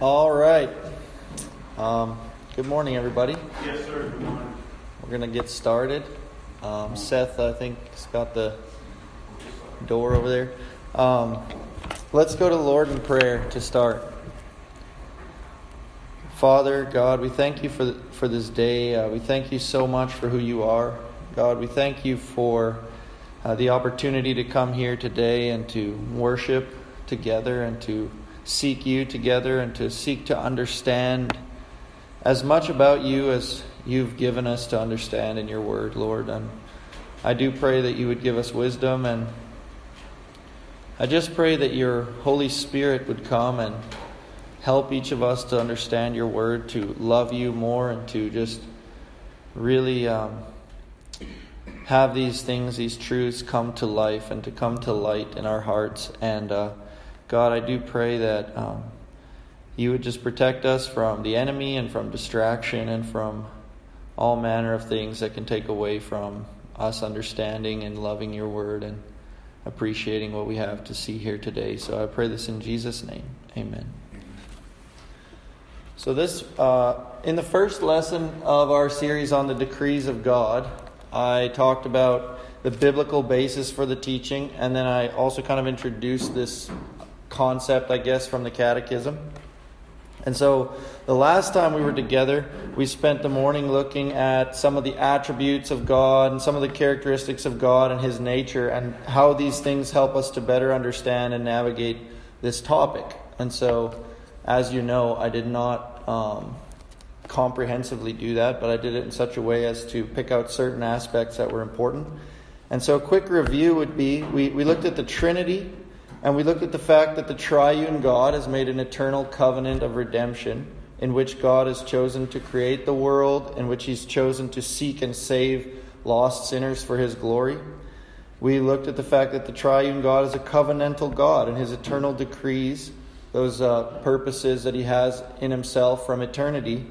All right. Um, good morning, everybody. Yes, sir. Good morning. We're going to get started. Um, Seth, I think, has got the door over there. Um, let's go to the Lord in prayer to start. Father, God, we thank you for, for this day. Uh, we thank you so much for who you are. God, we thank you for uh, the opportunity to come here today and to worship together and to seek you together and to seek to understand as much about you as you've given us to understand in your word, Lord. And I do pray that you would give us wisdom and I just pray that your Holy Spirit would come and help each of us to understand your word, to love you more, and to just really um, have these things, these truths come to life and to come to light in our hearts. And uh, God, I do pray that um, you would just protect us from the enemy and from distraction and from all manner of things that can take away from us understanding and loving your word and appreciating what we have to see here today. So I pray this in Jesus' name. Amen. So, this, uh, in the first lesson of our series on the decrees of God, I talked about the biblical basis for the teaching, and then I also kind of introduced this concept, I guess, from the Catechism. And so the last time we were together, we spent the morning looking at some of the attributes of God and some of the characteristics of God and His nature and how these things help us to better understand and navigate this topic. And so, as you know, I did not um, comprehensively do that, but I did it in such a way as to pick out certain aspects that were important. And so, a quick review would be we, we looked at the Trinity and we looked at the fact that the triune God has made an eternal covenant of redemption in which God has chosen to create the world, in which He's chosen to seek and save lost sinners for His glory. We looked at the fact that the triune God is a covenantal God, and His eternal decrees, those uh, purposes that He has in Himself from eternity,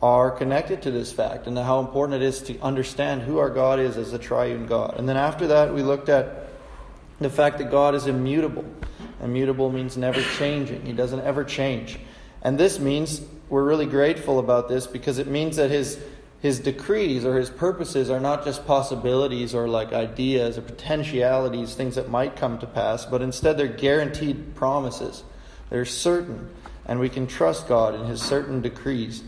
are connected to this fact, and how important it is to understand who our God is as a triune God. And then after that, we looked at the fact that God is immutable. Immutable means never changing, He doesn't ever change. And this means we're really grateful about this because it means that His his decrees or his purposes are not just possibilities or like ideas or potentialities, things that might come to pass, but instead they're guaranteed promises. They're certain, and we can trust God in his certain decrees.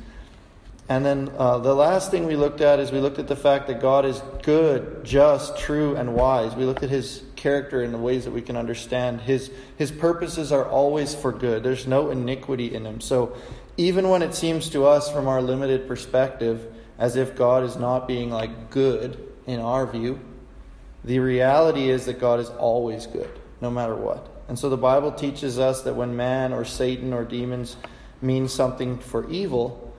And then uh, the last thing we looked at is we looked at the fact that God is good, just, true, and wise. We looked at his character in the ways that we can understand. His, his purposes are always for good, there's no iniquity in him. So even when it seems to us from our limited perspective as if God is not being like good in our view, the reality is that God is always good, no matter what. And so the Bible teaches us that when man or Satan or demons mean something for evil,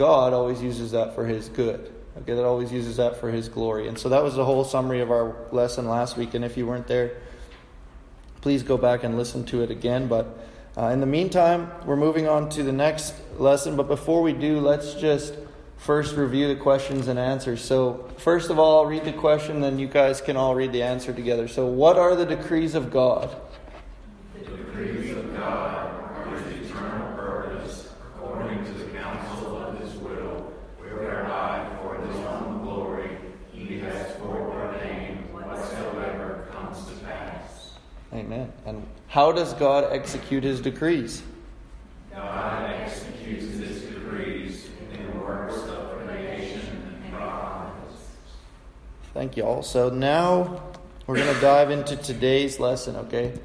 God always uses that for his good. Okay, that always uses that for his glory. And so that was the whole summary of our lesson last week. And if you weren't there, please go back and listen to it again. But uh, in the meantime, we're moving on to the next lesson. But before we do, let's just first review the questions and answers. So, first of all, I'll read the question, then you guys can all read the answer together. So, what are the decrees of God? The decrees of God how does God execute his decrees? God executes his decrees in the works of creation and providence. Thank you all. So now we're going to dive into today's lesson, okay?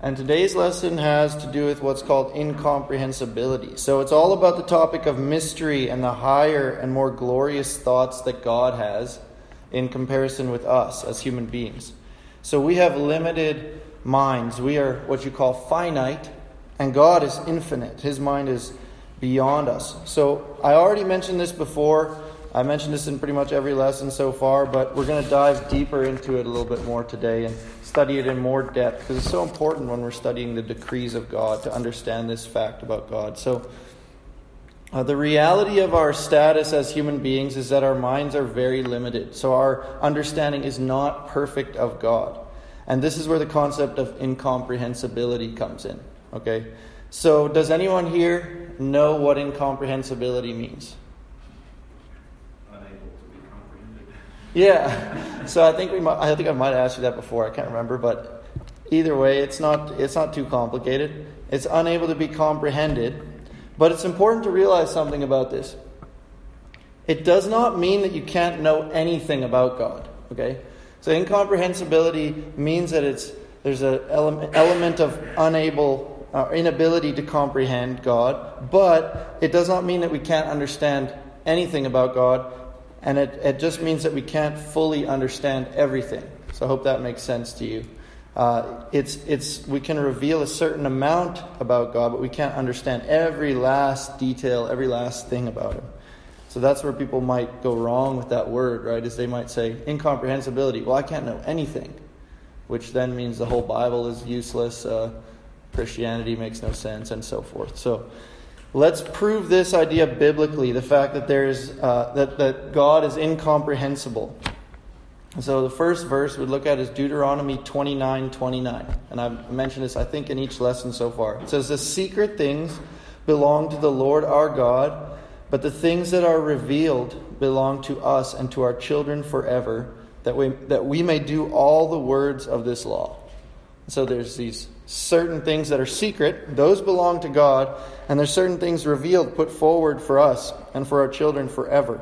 And today's lesson has to do with what's called incomprehensibility. So it's all about the topic of mystery and the higher and more glorious thoughts that God has in comparison with us as human beings. So we have limited minds. We are what you call finite, and God is infinite. His mind is beyond us. So I already mentioned this before. I mentioned this in pretty much every lesson so far, but we're going to dive deeper into it a little bit more today and study it in more depth because it's so important when we're studying the decrees of God to understand this fact about God. So, uh, the reality of our status as human beings is that our minds are very limited. So, our understanding is not perfect of God. And this is where the concept of incomprehensibility comes in. Okay? So, does anyone here know what incomprehensibility means? Unable to be comprehended. Yeah. So I think we might, I think I might have asked you that before. I can't remember, but either way, it's not it's not too complicated. It's unable to be comprehended, but it's important to realize something about this. It does not mean that you can't know anything about God. Okay. So incomprehensibility means that it's there's an element, element of unable uh, inability to comprehend God, but it does not mean that we can't understand anything about God, and it, it just means that we can't fully understand everything. So I hope that makes sense to you. Uh, it's, it's, we can reveal a certain amount about God, but we can't understand every last detail, every last thing about Him. So that's where people might go wrong with that word, right? Is they might say incomprehensibility. Well, I can't know anything which then means the whole Bible is useless, uh, Christianity makes no sense, and so forth. So let's prove this idea biblically the fact that, there is, uh, that, that God is incomprehensible. So the first verse we look at is Deuteronomy 29 29. And I've mentioned this, I think, in each lesson so far. It says, The secret things belong to the Lord our God, but the things that are revealed belong to us and to our children forever that we, that we may do all the words of this law. So there's these certain things that are secret, those belong to God, and there's certain things revealed, put forward for us and for our children forever.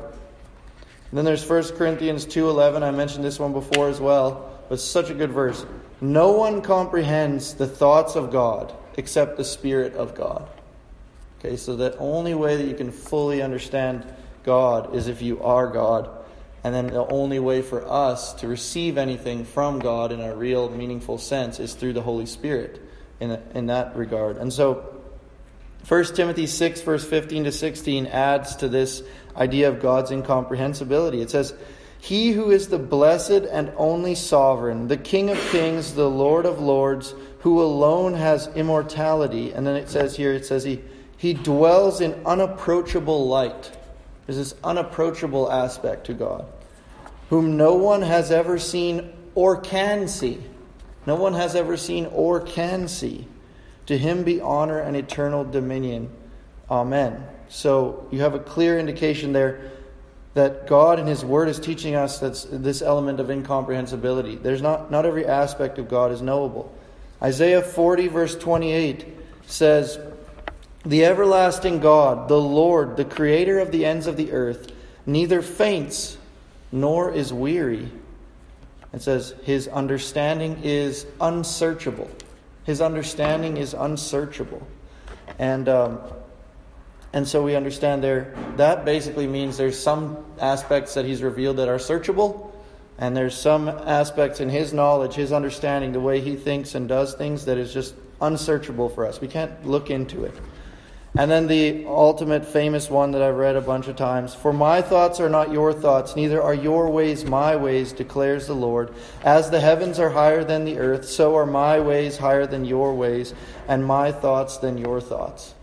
And then there's 1 Corinthians 2:11. I mentioned this one before as well, but such a good verse. No one comprehends the thoughts of God except the Spirit of God. Okay, so the only way that you can fully understand God is if you are God and then the only way for us to receive anything from God in a real, meaningful sense is through the Holy Spirit in, a, in that regard. And so, 1 Timothy 6, verse 15 to 16, adds to this idea of God's incomprehensibility. It says, He who is the blessed and only sovereign, the King of kings, the Lord of lords, who alone has immortality. And then it says here, it says, He, he dwells in unapproachable light. There's this unapproachable aspect to God, whom no one has ever seen or can see. No one has ever seen or can see. To him be honor and eternal dominion. Amen. So you have a clear indication there that God in His Word is teaching us that this element of incomprehensibility. There's not, not every aspect of God is knowable. Isaiah 40, verse 28 says, the everlasting God, the Lord, the creator of the ends of the earth, neither faints nor is weary. It says, His understanding is unsearchable. His understanding is unsearchable. And, um, and so we understand there, that basically means there's some aspects that He's revealed that are searchable, and there's some aspects in His knowledge, His understanding, the way He thinks and does things that is just unsearchable for us. We can't look into it. And then the ultimate famous one that I've read a bunch of times For my thoughts are not your thoughts, neither are your ways my ways, declares the Lord. As the heavens are higher than the earth, so are my ways higher than your ways, and my thoughts than your thoughts.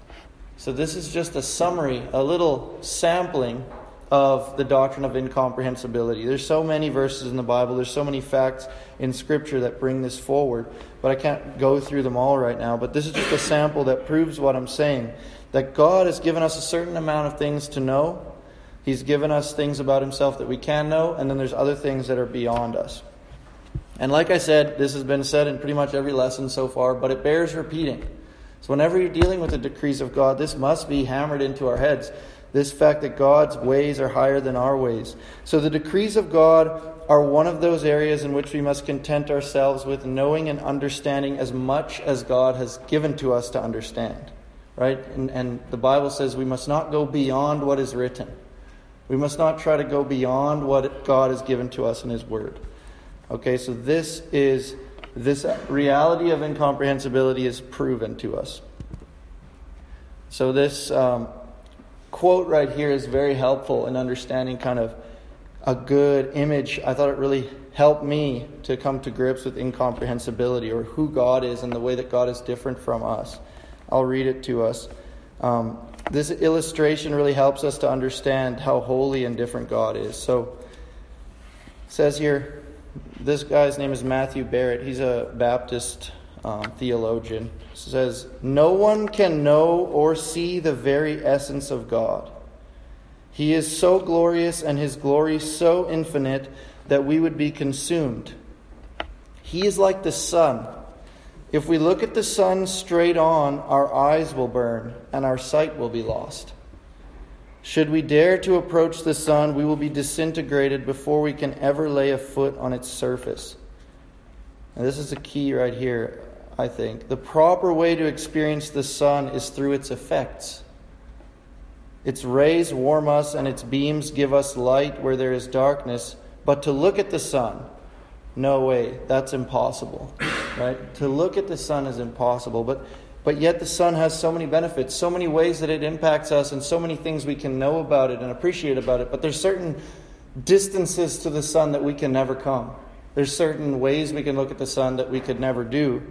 So this is just a summary, a little sampling of the doctrine of incomprehensibility. There's so many verses in the Bible, there's so many facts in Scripture that bring this forward, but I can't go through them all right now. But this is just a sample that proves what I'm saying that God has given us a certain amount of things to know. He's given us things about Himself that we can know, and then there's other things that are beyond us. And like I said, this has been said in pretty much every lesson so far, but it bears repeating. So whenever you're dealing with the decrees of God, this must be hammered into our heads. This fact that God's ways are higher than our ways. So the decrees of God are one of those areas in which we must content ourselves with knowing and understanding as much as God has given to us to understand right? And, and the Bible says we must not go beyond what is written. We must not try to go beyond what God has given to us in His Word. Okay, so this is this reality of incomprehensibility is proven to us. So this um, quote right here is very helpful in understanding kind of a good image. I thought it really helped me to come to grips with incomprehensibility or who God is and the way that God is different from us. I'll read it to us. Um, this illustration really helps us to understand how holy and different God is. So, it says here, this guy's name is Matthew Barrett. He's a Baptist um, theologian, says, No one can know or see the very essence of God. He is so glorious and his glory so infinite that we would be consumed. He is like the sun. If we look at the sun straight on, our eyes will burn and our sight will be lost. Should we dare to approach the sun, we will be disintegrated before we can ever lay a foot on its surface. And this is the key right here, I think. The proper way to experience the sun is through its effects. Its rays warm us and its beams give us light where there is darkness. But to look at the sun, no way, that's impossible. Right? To look at the sun is impossible. But but yet the sun has so many benefits, so many ways that it impacts us, and so many things we can know about it and appreciate about it. But there's certain distances to the sun that we can never come. There's certain ways we can look at the sun that we could never do.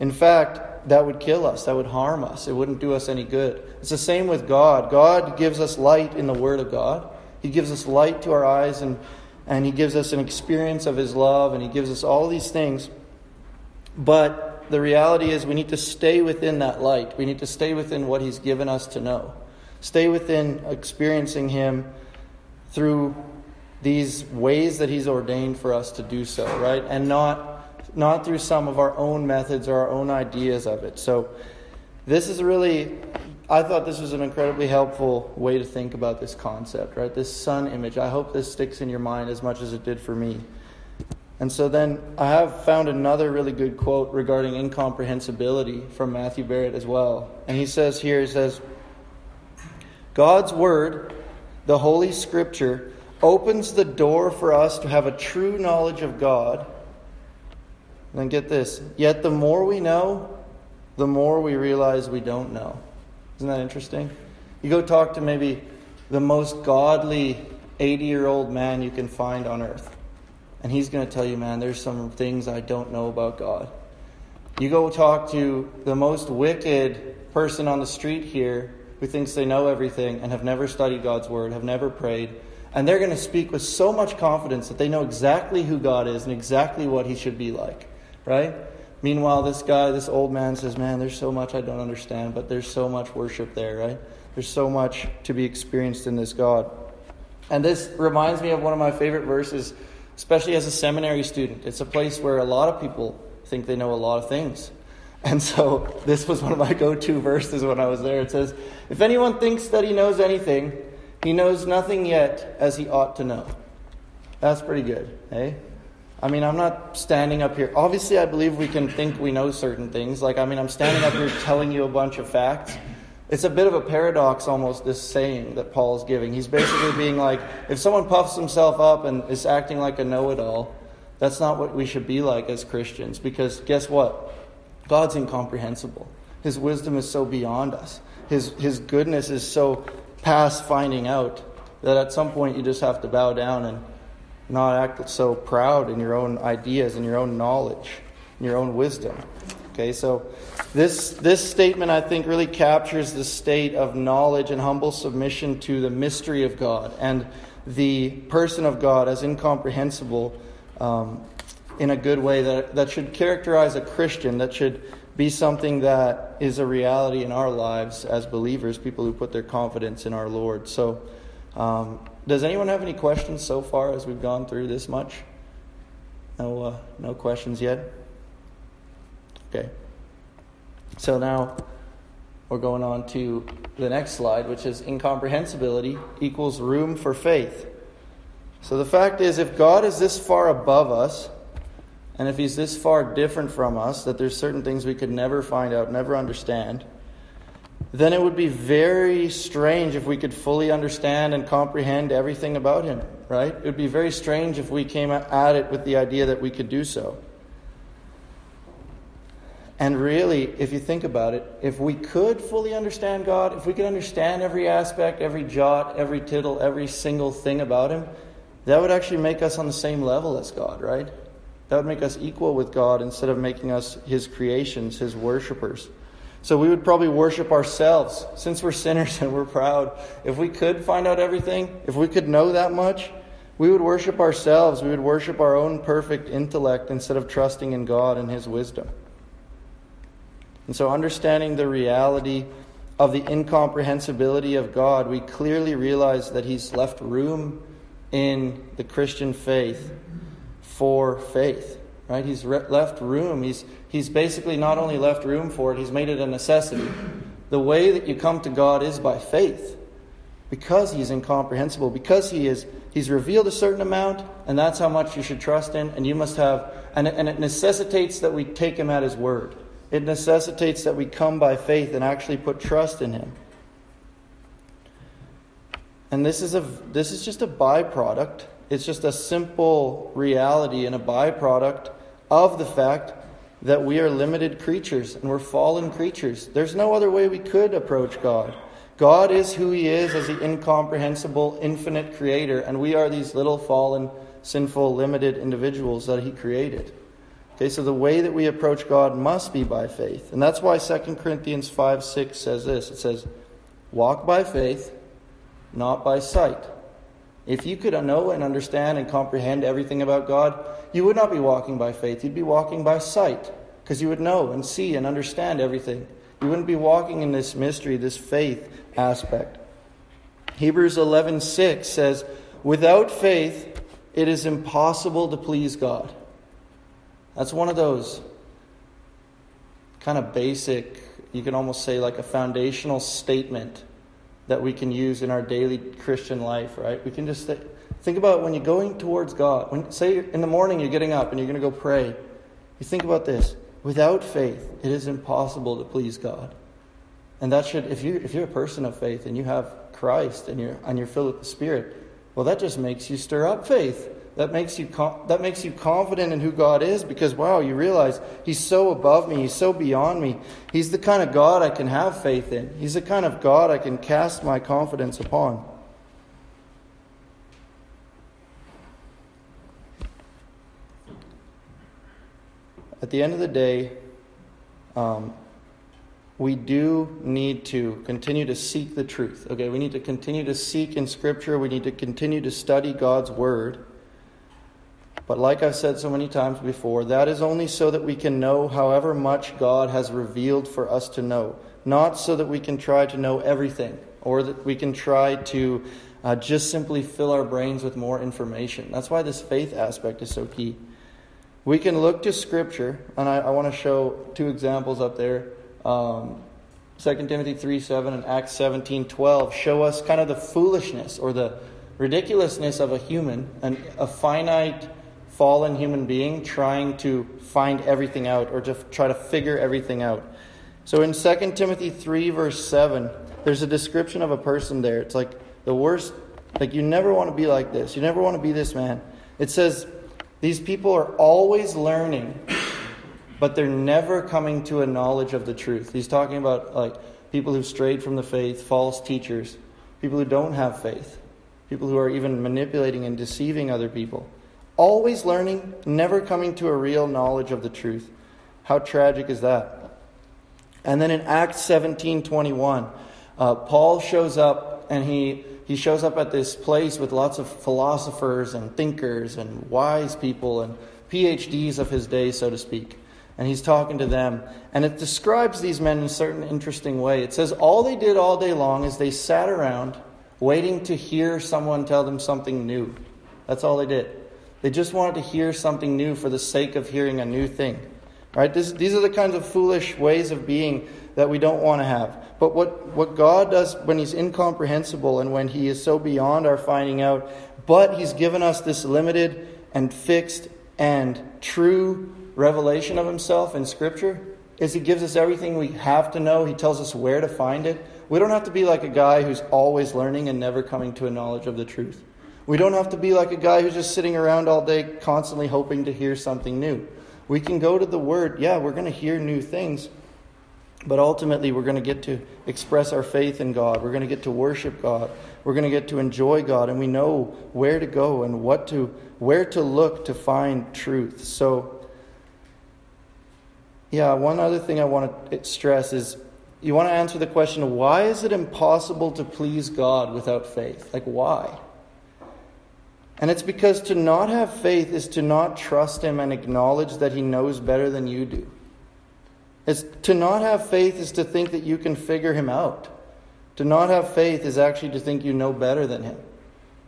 In fact, that would kill us, that would harm us, it wouldn't do us any good. It's the same with God. God gives us light in the Word of God, He gives us light to our eyes, and, and He gives us an experience of His love, and He gives us all these things. But the reality is, we need to stay within that light. We need to stay within what He's given us to know. Stay within experiencing Him through these ways that He's ordained for us to do so, right? And not not through some of our own methods or our own ideas of it. So, this is really, I thought this was an incredibly helpful way to think about this concept, right? This sun image. I hope this sticks in your mind as much as it did for me. And so then I have found another really good quote regarding incomprehensibility from Matthew Barrett as well. And he says here, he says, God's Word, the Holy Scripture, opens the door for us to have a true knowledge of God and then get this yet the more we know, the more we realize we don't know. Isn't that interesting? You go talk to maybe the most godly 80 year old man you can find on earth, and he's going to tell you, man, there's some things I don't know about God. You go talk to the most wicked person on the street here who thinks they know everything and have never studied God's Word, have never prayed, and they're going to speak with so much confidence that they know exactly who God is and exactly what He should be like right? Meanwhile, this guy, this old man says, Man, there's so much I don't understand, but there's so much worship there, right? There's so much to be experienced in this God. And this reminds me of one of my favorite verses, especially as a seminary student. It's a place where a lot of people think they know a lot of things. And so this was one of my go to verses when I was there. It says, If anyone thinks that he knows anything, he knows nothing yet as he ought to know. That's pretty good, eh? I mean, I'm not standing up here. Obviously, I believe we can think we know certain things. Like, I mean, I'm standing up here telling you a bunch of facts. It's a bit of a paradox, almost, this saying that Paul is giving. He's basically being like, if someone puffs himself up and is acting like a know it all, that's not what we should be like as Christians. Because guess what? God's incomprehensible. His wisdom is so beyond us, His, his goodness is so past finding out that at some point you just have to bow down and not act so proud in your own ideas and your own knowledge and your own wisdom. Okay, so this this statement I think really captures the state of knowledge and humble submission to the mystery of God and the person of God as incomprehensible um, in a good way that that should characterize a Christian. That should be something that is a reality in our lives as believers, people who put their confidence in our Lord. So. Um, does anyone have any questions so far as we've gone through this much? No, uh, no questions yet. Okay. So now we're going on to the next slide, which is incomprehensibility equals room for faith. So the fact is, if God is this far above us, and if He's this far different from us, that there's certain things we could never find out, never understand, then it would be very strange if we could fully understand and comprehend everything about him, right? It would be very strange if we came at it with the idea that we could do so. And really, if you think about it, if we could fully understand God, if we could understand every aspect, every jot, every tittle, every single thing about Him, that would actually make us on the same level as God, right? That would make us equal with God instead of making us His creations, His worshippers. So we would probably worship ourselves since we're sinners and we're proud. If we could find out everything, if we could know that much, we would worship ourselves. We would worship our own perfect intellect instead of trusting in God and His wisdom. And so, understanding the reality of the incomprehensibility of God, we clearly realize that He's left room in the Christian faith for faith. Right? He's re- left room. He's, he's basically not only left room for it, He's made it a necessity. The way that you come to God is by faith because He's incomprehensible, because He is He's revealed a certain amount, and that's how much you should trust in, and you must have, and and it necessitates that we take Him at His word. It necessitates that we come by faith and actually put trust in Him. And this is, a, this is just a byproduct. It's just a simple reality and a byproduct of the fact that we are limited creatures and we're fallen creatures. There's no other way we could approach God. God is who He is as the incomprehensible, infinite creator, and we are these little fallen, sinful, limited individuals that He created. Okay, so the way that we approach God must be by faith. And that's why 2 Corinthians 5 6 says this it says, Walk by faith, not by sight. If you could know and understand and comprehend everything about God, you would not be walking by faith. You'd be walking by sight, because you would know and see and understand everything. You wouldn't be walking in this mystery, this faith aspect. Hebrews 11:6 says, "Without faith, it is impossible to please God." That's one of those kind of basic, you can almost say like a foundational statement that we can use in our daily Christian life, right? We can just think about when you're going towards God. When say in the morning you're getting up and you're going to go pray. You think about this. Without faith, it is impossible to please God. And that should if you if you're a person of faith and you have Christ and you're and you're filled with the Spirit, well that just makes you stir up faith that makes you that makes you confident in who God is because wow, you realize he's so above me, he's so beyond me. He's the kind of God I can have faith in. He's the kind of God I can cast my confidence upon. At the end of the day, um, we do need to continue to seek the truth. Okay, we need to continue to seek in Scripture. We need to continue to study God's Word. But like I've said so many times before, that is only so that we can know however much God has revealed for us to know, not so that we can try to know everything or that we can try to uh, just simply fill our brains with more information. That's why this faith aspect is so key. We can look to Scripture, and I, I want to show two examples up there. Um, 2 Timothy 3 7 and Acts 17 12 show us kind of the foolishness or the ridiculousness of a human, and a finite fallen human being trying to find everything out or to try to figure everything out. So in 2 Timothy 3, verse 7, there's a description of a person there. It's like the worst, like you never want to be like this. You never want to be this man. It says, These people are always learning, but they're never coming to a knowledge of the truth. He's talking about like people who've strayed from the faith, false teachers, people who don't have faith, people who are even manipulating and deceiving other people. Always learning, never coming to a real knowledge of the truth. How tragic is that? And then in Acts 17 21, uh, Paul shows up and he, he shows up at this place with lots of philosophers and thinkers and wise people and PhDs of his day, so to speak. And he's talking to them. And it describes these men in a certain interesting way. It says all they did all day long is they sat around waiting to hear someone tell them something new. That's all they did. They just wanted to hear something new for the sake of hearing a new thing. Right? This, these are the kinds of foolish ways of being that we don't want to have. But what, what God does when He's incomprehensible and when He is so beyond our finding out, but He's given us this limited and fixed and true revelation of Himself in Scripture, is He gives us everything we have to know. He tells us where to find it. We don't have to be like a guy who's always learning and never coming to a knowledge of the truth. We don't have to be like a guy who's just sitting around all day constantly hoping to hear something new. We can go to the Word. Yeah, we're going to hear new things, but ultimately we're going to get to express our faith in God. We're going to get to worship God. We're going to get to enjoy God, and we know where to go and what to where to look to find truth. So yeah, one other thing I want to stress is you want to answer the question why is it impossible to please God without faith? Like why? And it's because to not have faith is to not trust Him and acknowledge that He knows better than you do. It's, to not have faith is to think that you can figure him out. To not have faith is actually to think you know better than him.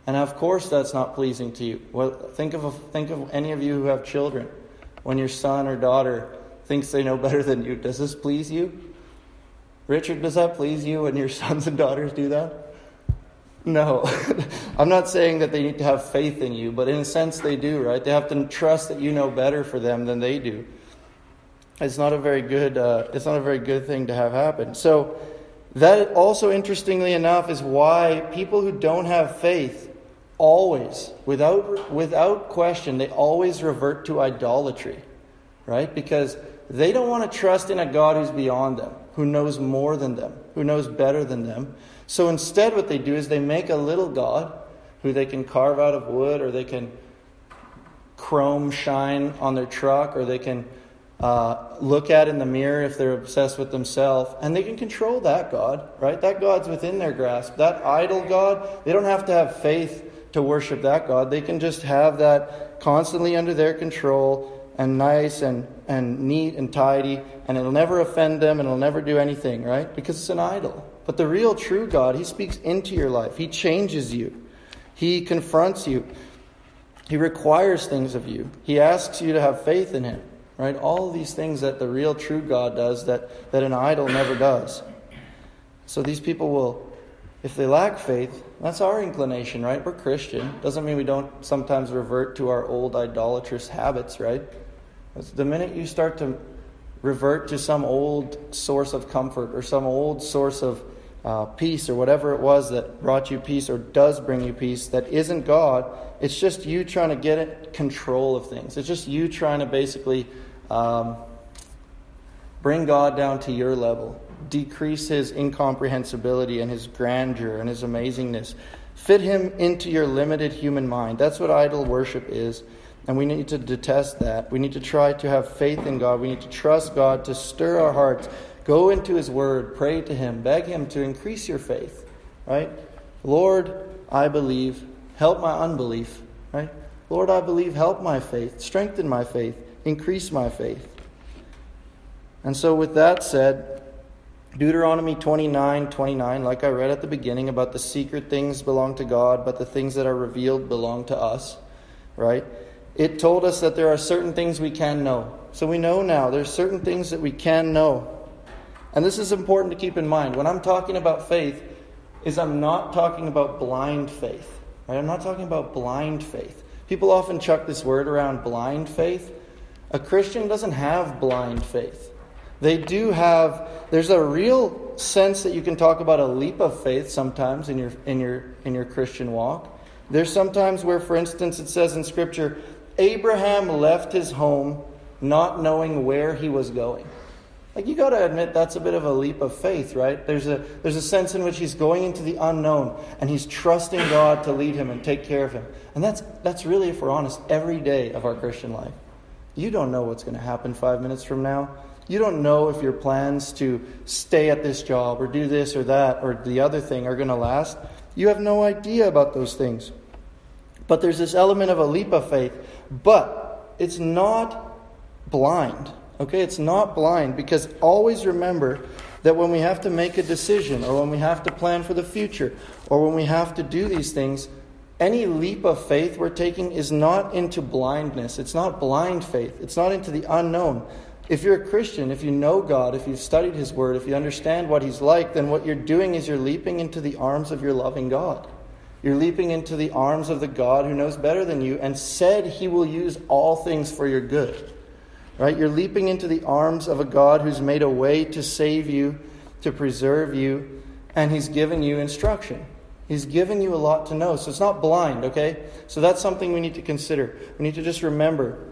And of course, that's not pleasing to you. Well, think of, a, think of any of you who have children. When your son or daughter thinks they know better than you, does this please you? Richard, does that please you when your sons and daughters do that? No. I'm not saying that they need to have faith in you, but in a sense they do, right? They have to trust that you know better for them than they do. It's not a very good, uh, it's not a very good thing to have happen. So, that also, interestingly enough, is why people who don't have faith always, without, without question, they always revert to idolatry, right? Because they don't want to trust in a God who's beyond them, who knows more than them, who knows better than them. So instead, what they do is they make a little God who they can carve out of wood, or they can chrome shine on their truck, or they can uh, look at in the mirror if they're obsessed with themselves, and they can control that God, right? That God's within their grasp. That idol God, they don't have to have faith to worship that God. They can just have that constantly under their control and nice and, and neat and tidy, and it'll never offend them and it'll never do anything, right? Because it's an idol. But the real true God, He speaks into your life, He changes you, He confronts you, He requires things of you, He asks you to have faith in Him. Right? All these things that the real true God does that, that an idol never does. So these people will, if they lack faith, that's our inclination, right? We're Christian. Doesn't mean we don't sometimes revert to our old idolatrous habits, right? the minute you start to revert to some old source of comfort or some old source of uh, peace or whatever it was that brought you peace or does bring you peace that isn't God, it's just you trying to get control of things. It's just you trying to basically um, bring God down to your level, decrease his incomprehensibility and his grandeur and his amazingness. Fit him into your limited human mind. That's what idol worship is. And we need to detest that. We need to try to have faith in God. We need to trust God to stir our hearts. Go into His Word, pray to Him, beg Him to increase your faith. Right? Lord, I believe. Help my unbelief. Right? Lord, I believe. Help my faith. Strengthen my faith increase my faith. And so, with that said, Deuteronomy 29 29, like I read at the beginning, about the secret things belong to God, but the things that are revealed belong to us, right? It told us that there are certain things we can know. So we know now there's certain things that we can know. And this is important to keep in mind. When I'm talking about faith, is I'm not talking about blind faith. Right? I'm not talking about blind faith. People often chuck this word around blind faith. A Christian doesn't have blind faith. They do have, there's a real sense that you can talk about a leap of faith sometimes in your, in your, in your Christian walk. There's sometimes where, for instance, it says in Scripture, Abraham left his home not knowing where he was going. Like you got to admit that's a bit of a leap of faith, right? There's a there's a sense in which he's going into the unknown and he's trusting God to lead him and take care of him. And that's that's really if we're honest every day of our Christian life. You don't know what's going to happen five minutes from now. You don't know if your plans to stay at this job or do this or that or the other thing are going to last. You have no idea about those things. But there's this element of a leap of faith. But it's not blind. Okay? It's not blind because always remember that when we have to make a decision or when we have to plan for the future or when we have to do these things, any leap of faith we're taking is not into blindness. It's not blind faith. It's not into the unknown. If you're a Christian, if you know God, if you've studied His Word, if you understand what He's like, then what you're doing is you're leaping into the arms of your loving God. You're leaping into the arms of the God who knows better than you and said He will use all things for your good. Right? You're leaping into the arms of a God who's made a way to save you, to preserve you, and He's given you instruction. He's given you a lot to know. So it's not blind, okay? So that's something we need to consider. We need to just remember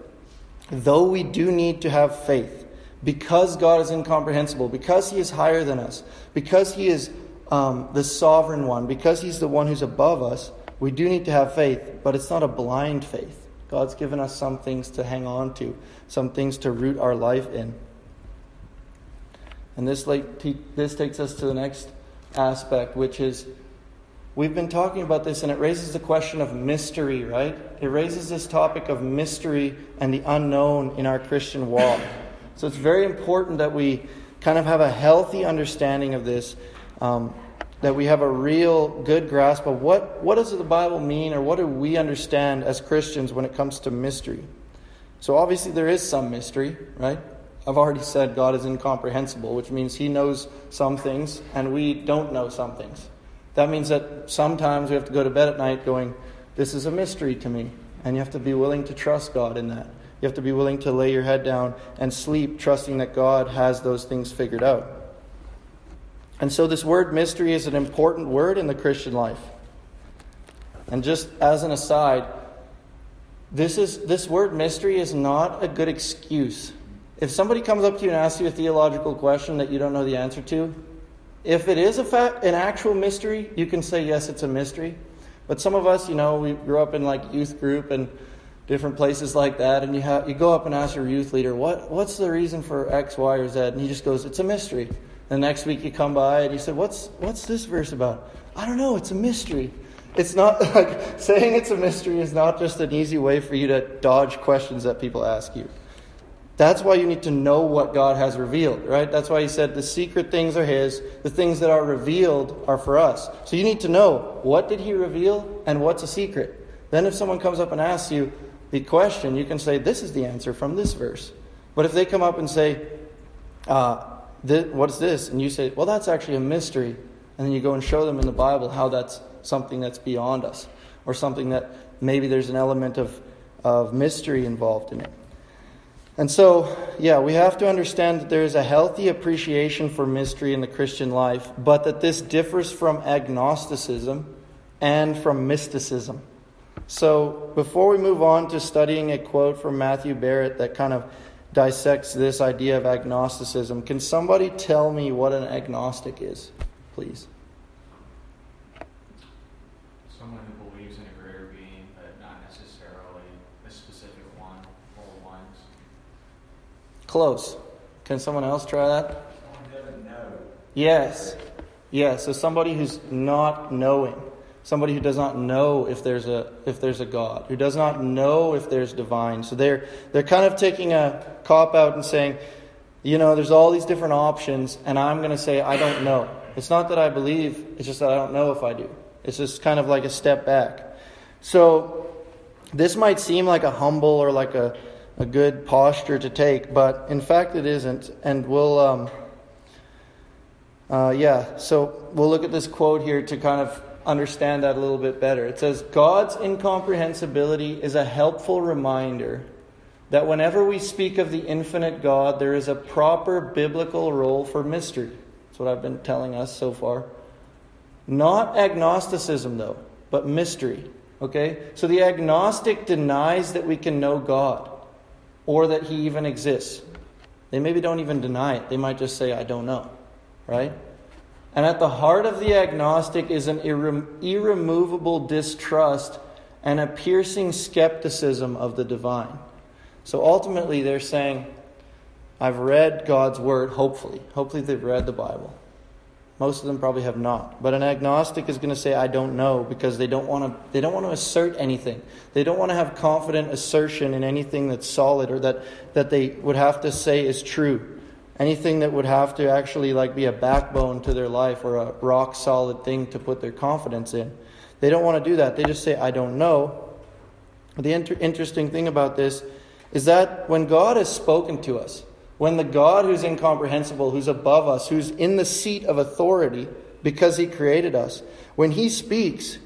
though we do need to have faith, because God is incomprehensible, because He is higher than us, because He is um, the sovereign one, because He's the one who's above us, we do need to have faith, but it's not a blind faith. God's given us some things to hang on to, some things to root our life in. And this, like, this takes us to the next aspect, which is We've been talking about this, and it raises the question of mystery, right? It raises this topic of mystery and the unknown in our Christian walk. So it's very important that we kind of have a healthy understanding of this, um, that we have a real good grasp of what, what does the Bible mean or what do we understand as Christians when it comes to mystery. So obviously there is some mystery, right? I've already said God is incomprehensible, which means He knows some things and we don't know some things. That means that sometimes we have to go to bed at night going, This is a mystery to me. And you have to be willing to trust God in that. You have to be willing to lay your head down and sleep, trusting that God has those things figured out. And so, this word mystery is an important word in the Christian life. And just as an aside, this, is, this word mystery is not a good excuse. If somebody comes up to you and asks you a theological question that you don't know the answer to, if it is a fact, an actual mystery, you can say, yes, it's a mystery. But some of us, you know, we grew up in like youth group and different places like that, and you have you go up and ask your youth leader, what what's the reason for X, Y, or Z? And he just goes, it's a mystery. The next week you come by and you said, what's what's this verse about? I don't know, it's a mystery. It's not like saying it's a mystery is not just an easy way for you to dodge questions that people ask you. That's why you need to know what God has revealed, right? That's why he said the secret things are his, the things that are revealed are for us. So you need to know what did he reveal and what's a secret. Then if someone comes up and asks you the question, you can say, This is the answer from this verse. But if they come up and say, uh, What's this? And you say, Well, that's actually a mystery. And then you go and show them in the Bible how that's something that's beyond us, or something that maybe there's an element of, of mystery involved in it. And so, yeah, we have to understand that there is a healthy appreciation for mystery in the Christian life, but that this differs from agnosticism and from mysticism. So, before we move on to studying a quote from Matthew Barrett that kind of dissects this idea of agnosticism, can somebody tell me what an agnostic is, please? someone who believes in a greater being, but not necessarily a specific one. Close. Can someone else try that? Yes. Yes. So somebody who's not knowing. Somebody who does not know if there's a if there's a God, who does not know if there's divine. So they're they're kind of taking a cop out and saying, you know, there's all these different options, and I'm going to say I don't know. It's not that I believe; it's just that I don't know if I do. It's just kind of like a step back. So this might seem like a humble or like a a good posture to take, but in fact it isn't. And we'll, um, uh, yeah, so we'll look at this quote here to kind of understand that a little bit better. It says, God's incomprehensibility is a helpful reminder that whenever we speak of the infinite God, there is a proper biblical role for mystery. That's what I've been telling us so far. Not agnosticism, though, but mystery. Okay? So the agnostic denies that we can know God or that he even exists. They maybe don't even deny it. They might just say, I don't know. Right? And at the heart of the agnostic is an irre- irremovable distrust and a piercing skepticism of the divine. So ultimately, they're saying, I've read God's word, hopefully. Hopefully, they've read the Bible. Most of them probably have not. But an agnostic is going to say, I don't know, because they don't want to, they don't want to assert anything. They don't want to have confident assertion in anything that's solid or that, that they would have to say is true. Anything that would have to actually like be a backbone to their life or a rock solid thing to put their confidence in. They don't want to do that. They just say, I don't know. The inter- interesting thing about this is that when God has spoken to us, when the God who's incomprehensible, who's above us, who's in the seat of authority because he created us, when he speaks,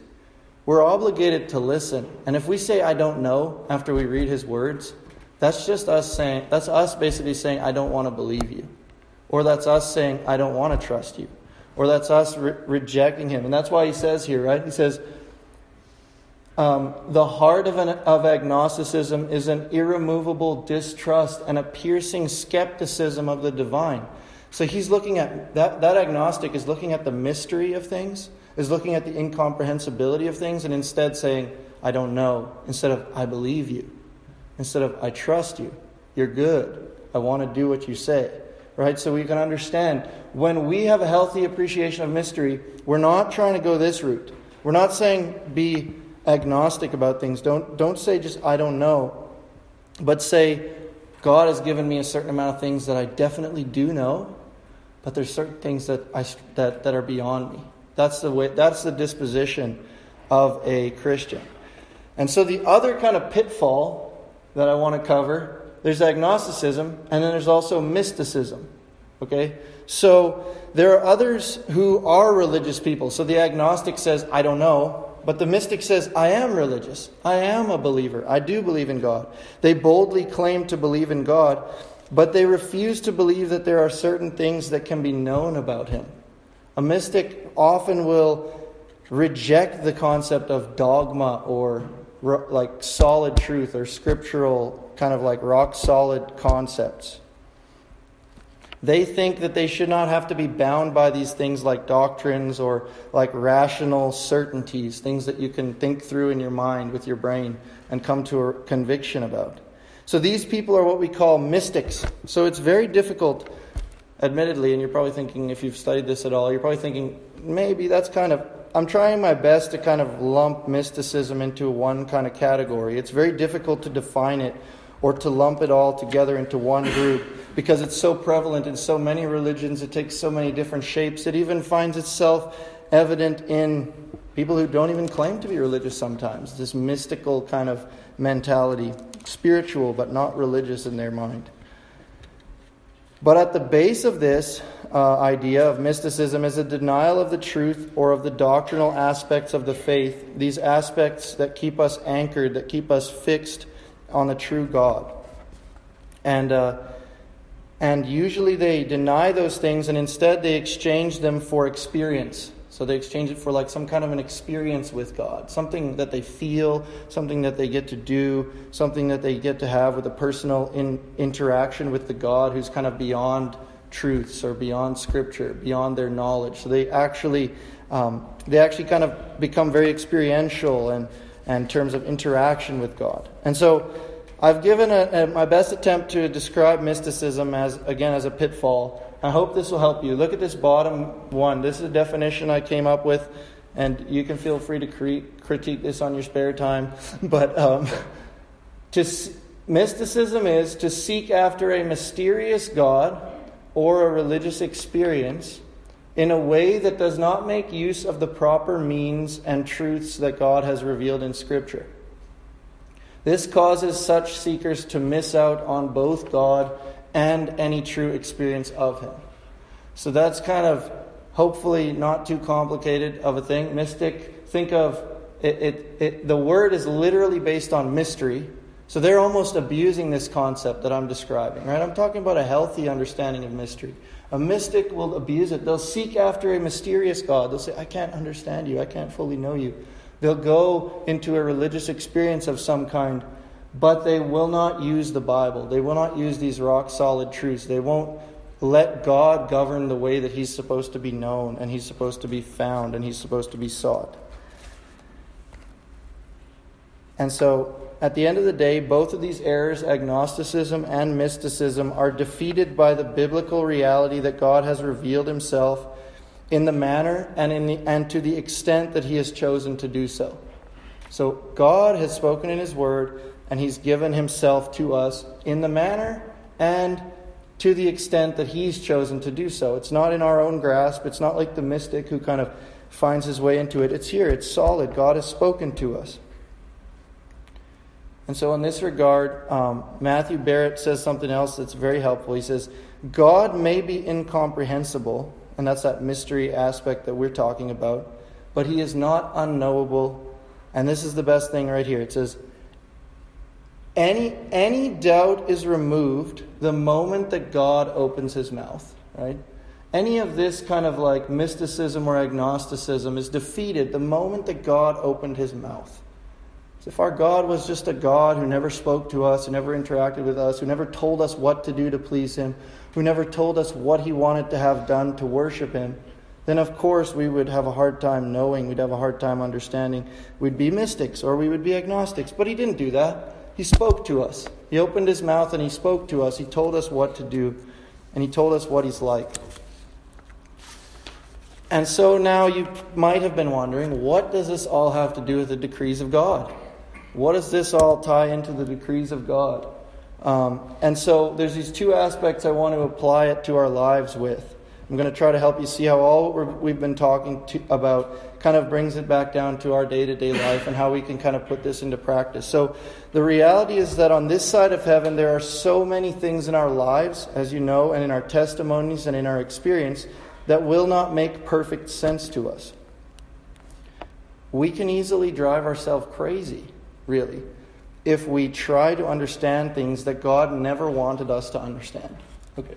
we're obligated to listen. And if we say, I don't know, after we read his words, that's just us saying, that's us basically saying, I don't want to believe you. Or that's us saying, I don't want to trust you. Or that's us re- rejecting him. And that's why he says here, right? He says, um, the heart of, an, of agnosticism is an irremovable distrust and a piercing skepticism of the divine. So he's looking at that, that agnostic is looking at the mystery of things, is looking at the incomprehensibility of things, and instead saying, I don't know, instead of, I believe you, instead of, I trust you, you're good, I want to do what you say. Right? So we can understand when we have a healthy appreciation of mystery, we're not trying to go this route. We're not saying be agnostic about things. Don't, don't say just, I don't know, but say, God has given me a certain amount of things that I definitely do know, but there's certain things that, I, that, that are beyond me. That's the way, that's the disposition of a Christian. And so the other kind of pitfall that I want to cover, there's agnosticism, and then there's also mysticism. Okay? So there are others who are religious people. So the agnostic says, I don't know. But the mystic says, I am religious. I am a believer. I do believe in God. They boldly claim to believe in God, but they refuse to believe that there are certain things that can be known about Him. A mystic often will reject the concept of dogma or like solid truth or scriptural, kind of like rock solid concepts. They think that they should not have to be bound by these things like doctrines or like rational certainties, things that you can think through in your mind with your brain and come to a conviction about. So these people are what we call mystics. So it's very difficult, admittedly, and you're probably thinking, if you've studied this at all, you're probably thinking, maybe that's kind of. I'm trying my best to kind of lump mysticism into one kind of category. It's very difficult to define it or to lump it all together into one group because it's so prevalent in so many religions, it takes so many different shapes. It even finds itself evident in people who don't even claim to be religious sometimes. This mystical kind of mentality, spiritual but not religious in their mind. But at the base of this uh, idea of mysticism is a denial of the truth or of the doctrinal aspects of the faith, these aspects that keep us anchored, that keep us fixed on the true God. And uh, and usually they deny those things and instead they exchange them for experience. So they exchange it for like some kind of an experience with God, something that they feel, something that they get to do, something that they get to have with a personal in, interaction with the God who's kind of beyond truths or beyond Scripture, beyond their knowledge. So they actually um, they actually kind of become very experiential and, and in terms of interaction with God. And so I've given a, a, my best attempt to describe mysticism as, again, as a pitfall. I hope this will help you. Look at this bottom one. This is a definition I came up with, and you can feel free to cre- critique this on your spare time. But um, to, mysticism is to seek after a mysterious God or a religious experience in a way that does not make use of the proper means and truths that God has revealed in Scripture. This causes such seekers to miss out on both God and any true experience of Him. So that's kind of hopefully not too complicated of a thing. Mystic, think of it, it, it, the word is literally based on mystery. So they're almost abusing this concept that I'm describing, right? I'm talking about a healthy understanding of mystery. A mystic will abuse it. They'll seek after a mysterious God. They'll say, I can't understand you. I can't fully know you. They'll go into a religious experience of some kind, but they will not use the Bible. They will not use these rock solid truths. They won't let God govern the way that He's supposed to be known, and He's supposed to be found, and He's supposed to be sought. And so, at the end of the day, both of these errors, agnosticism and mysticism, are defeated by the biblical reality that God has revealed Himself in the manner and, in the, and to the extent that He has chosen to do so. So God has spoken in His Word, and He's given Himself to us in the manner and to the extent that He's chosen to do so. It's not in our own grasp. It's not like the mystic who kind of finds his way into it. It's here, it's solid. God has spoken to us. And so, in this regard, um, Matthew Barrett says something else that's very helpful. He says, God may be incomprehensible and that's that mystery aspect that we're talking about. But he is not unknowable. And this is the best thing right here. It says, any, any doubt is removed the moment that God opens his mouth, right? Any of this kind of like mysticism or agnosticism is defeated the moment that God opened his mouth. So if our God was just a God who never spoke to us, who never interacted with us, who never told us what to do to please him, who never told us what he wanted to have done to worship him, then of course we would have a hard time knowing, we'd have a hard time understanding. We'd be mystics or we would be agnostics. But he didn't do that. He spoke to us. He opened his mouth and he spoke to us. He told us what to do, and he told us what he's like. And so now you might have been wondering what does this all have to do with the decrees of God? What does this all tie into the decrees of God? Um, and so there's these two aspects I want to apply it to our lives with. I'm going to try to help you see how all we've been talking to, about kind of brings it back down to our day to day life and how we can kind of put this into practice. So, the reality is that on this side of heaven, there are so many things in our lives, as you know, and in our testimonies and in our experience, that will not make perfect sense to us. We can easily drive ourselves crazy, really, if we try to understand things that God never wanted us to understand. Okay.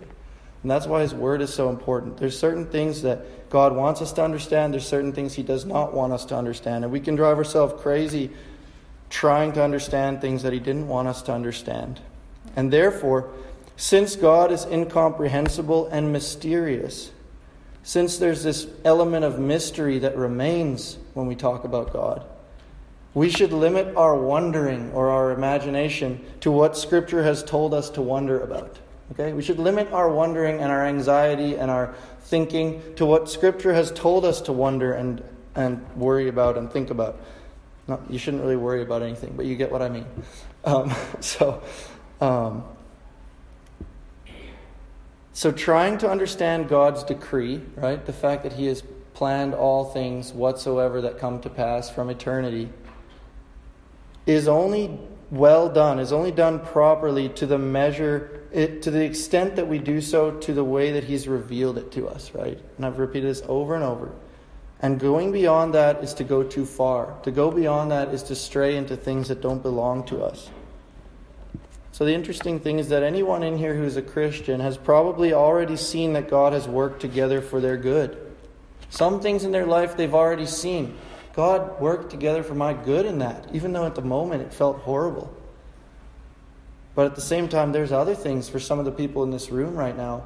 And that's why His Word is so important. There's certain things that God wants us to understand, there's certain things He does not want us to understand. And we can drive ourselves crazy trying to understand things that He didn't want us to understand. And therefore, since God is incomprehensible and mysterious, since there's this element of mystery that remains when we talk about God, we should limit our wondering or our imagination to what Scripture has told us to wonder about. Okay? We should limit our wondering and our anxiety and our thinking to what Scripture has told us to wonder and, and worry about and think about. Not, you shouldn't really worry about anything, but you get what I mean. Um, so, um, so trying to understand God's decree, right? The fact that He has planned all things whatsoever that come to pass from eternity is only well done, is only done properly to the measure it, to the extent that we do so to the way that He's revealed it to us, right? And I've repeated this over and over. And going beyond that is to go too far. To go beyond that is to stray into things that don't belong to us. So, the interesting thing is that anyone in here who's a Christian has probably already seen that God has worked together for their good. Some things in their life they've already seen. God worked together for my good in that, even though at the moment it felt horrible. But at the same time, there's other things for some of the people in this room right now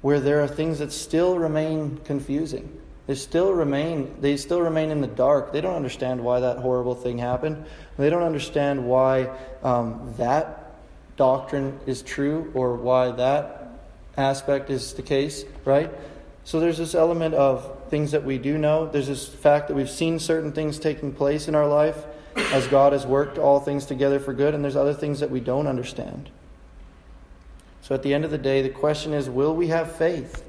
where there are things that still remain confusing. They still remain they still remain in the dark. They don't understand why that horrible thing happened. They don't understand why um, that doctrine is true or why that aspect is the case, right? So there's this element of things that we do know. There's this fact that we've seen certain things taking place in our life as God has worked all things together for good, and there's other things that we don't understand. So at the end of the day, the question is will we have faith?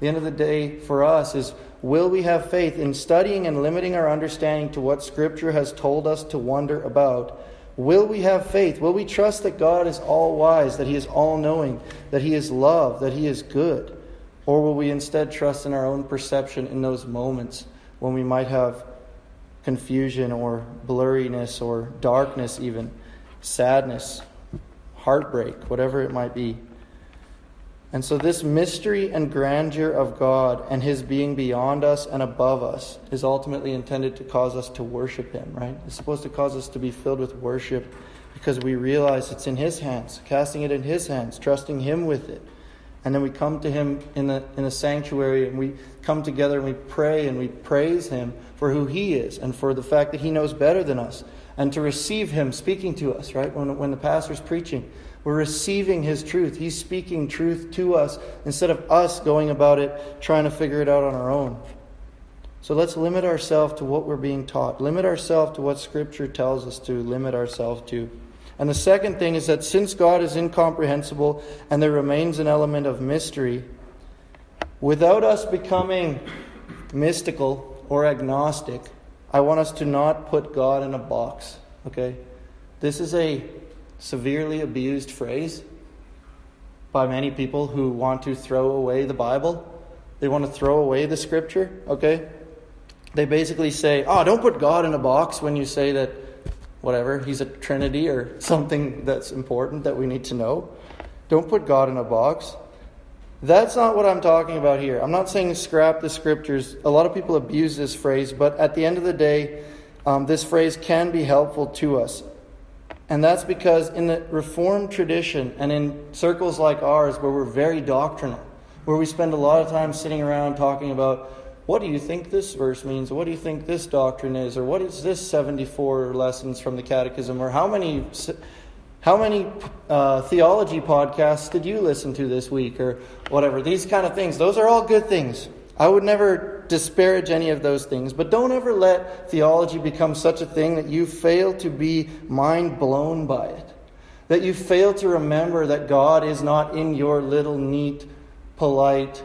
The end of the day for us is will we have faith in studying and limiting our understanding to what Scripture has told us to wonder about? Will we have faith? Will we trust that God is all wise, that He is all knowing, that He is love, that He is good? Or will we instead trust in our own perception in those moments when we might have confusion or blurriness or darkness, even sadness, heartbreak, whatever it might be. And so, this mystery and grandeur of God and His being beyond us and above us is ultimately intended to cause us to worship Him, right? It's supposed to cause us to be filled with worship because we realize it's in His hands, casting it in His hands, trusting Him with it. And then we come to Him in the, in the sanctuary and we come together and we pray and we praise Him for who He is and for the fact that He knows better than us. And to receive Him speaking to us, right? When, when the pastor's preaching, we're receiving His truth. He's speaking truth to us instead of us going about it trying to figure it out on our own. So let's limit ourselves to what we're being taught, limit ourselves to what Scripture tells us to limit ourselves to. And the second thing is that since God is incomprehensible and there remains an element of mystery, without us becoming mystical or agnostic, I want us to not put God in a box. Okay? This is a severely abused phrase by many people who want to throw away the Bible. They want to throw away the scripture, okay? They basically say, oh, don't put God in a box when you say that whatever, he's a trinity or something that's important that we need to know. Don't put God in a box. That's not what I'm talking about here. I'm not saying scrap the scriptures. A lot of people abuse this phrase, but at the end of the day, um, this phrase can be helpful to us. And that's because in the Reformed tradition and in circles like ours, where we're very doctrinal, where we spend a lot of time sitting around talking about what do you think this verse means? What do you think this doctrine is? Or what is this 74 lessons from the catechism? Or how many, how many uh, theology podcasts did you listen to this week? Or whatever. These kind of things. Those are all good things. I would never disparage any of those things, but don't ever let theology become such a thing that you fail to be mind blown by it. That you fail to remember that God is not in your little neat, polite,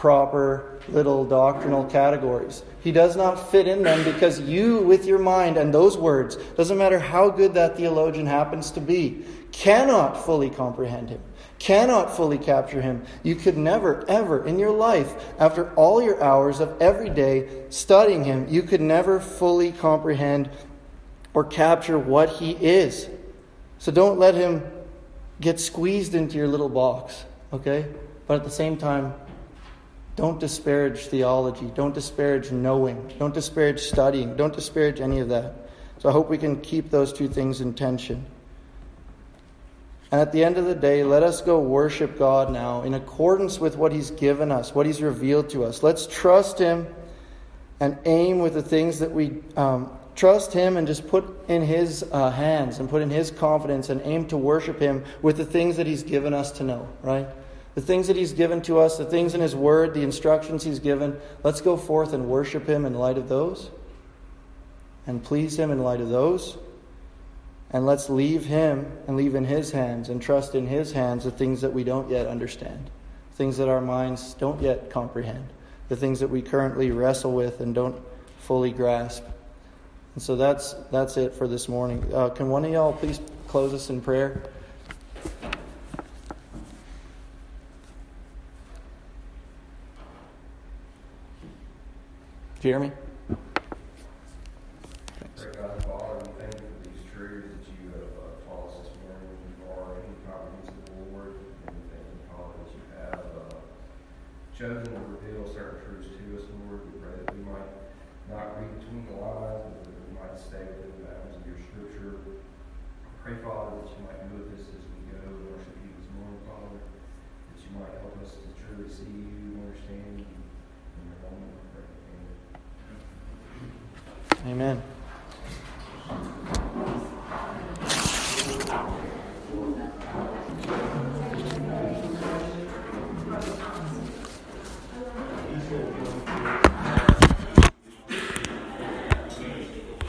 proper little doctrinal categories. He does not fit in them because you, with your mind and those words, doesn't matter how good that theologian happens to be, cannot fully comprehend him, cannot fully capture him. You could never, ever in your life, after all your hours of every day studying him, you could never fully comprehend or capture what he is. So don't let him get squeezed into your little box, okay? But at the same time, don't disparage theology. Don't disparage knowing. Don't disparage studying. Don't disparage any of that. So I hope we can keep those two things in tension. And at the end of the day, let us go worship God now in accordance with what He's given us, what He's revealed to us. Let's trust Him and aim with the things that we um, trust Him and just put in His uh, hands and put in His confidence and aim to worship Him with the things that He's given us to know, right? The things that He's given to us, the things in His Word, the instructions He's given. Let's go forth and worship Him in light of those and please Him in light of those. And let's leave Him and leave in His hands and trust in His hands the things that we don't yet understand, things that our minds don't yet comprehend, the things that we currently wrestle with and don't fully grasp. And so that's, that's it for this morning. Uh, can one of y'all please close us in prayer? Jeremy? Pray God, Father, we thank you for these truths that you have uh, taught us this morning. You are a comprehensive Lord, and we thank you, Father, that you have uh, chosen to reveal certain truths to us, Lord. We pray that we might not read between the lines, but that we might stay within the bounds of your Scripture. I pray, Father, that you might be with us as we go and worship you this morning, Father, that you might help us to truly see you and understand you. In your name, we pray. Amen. Amen.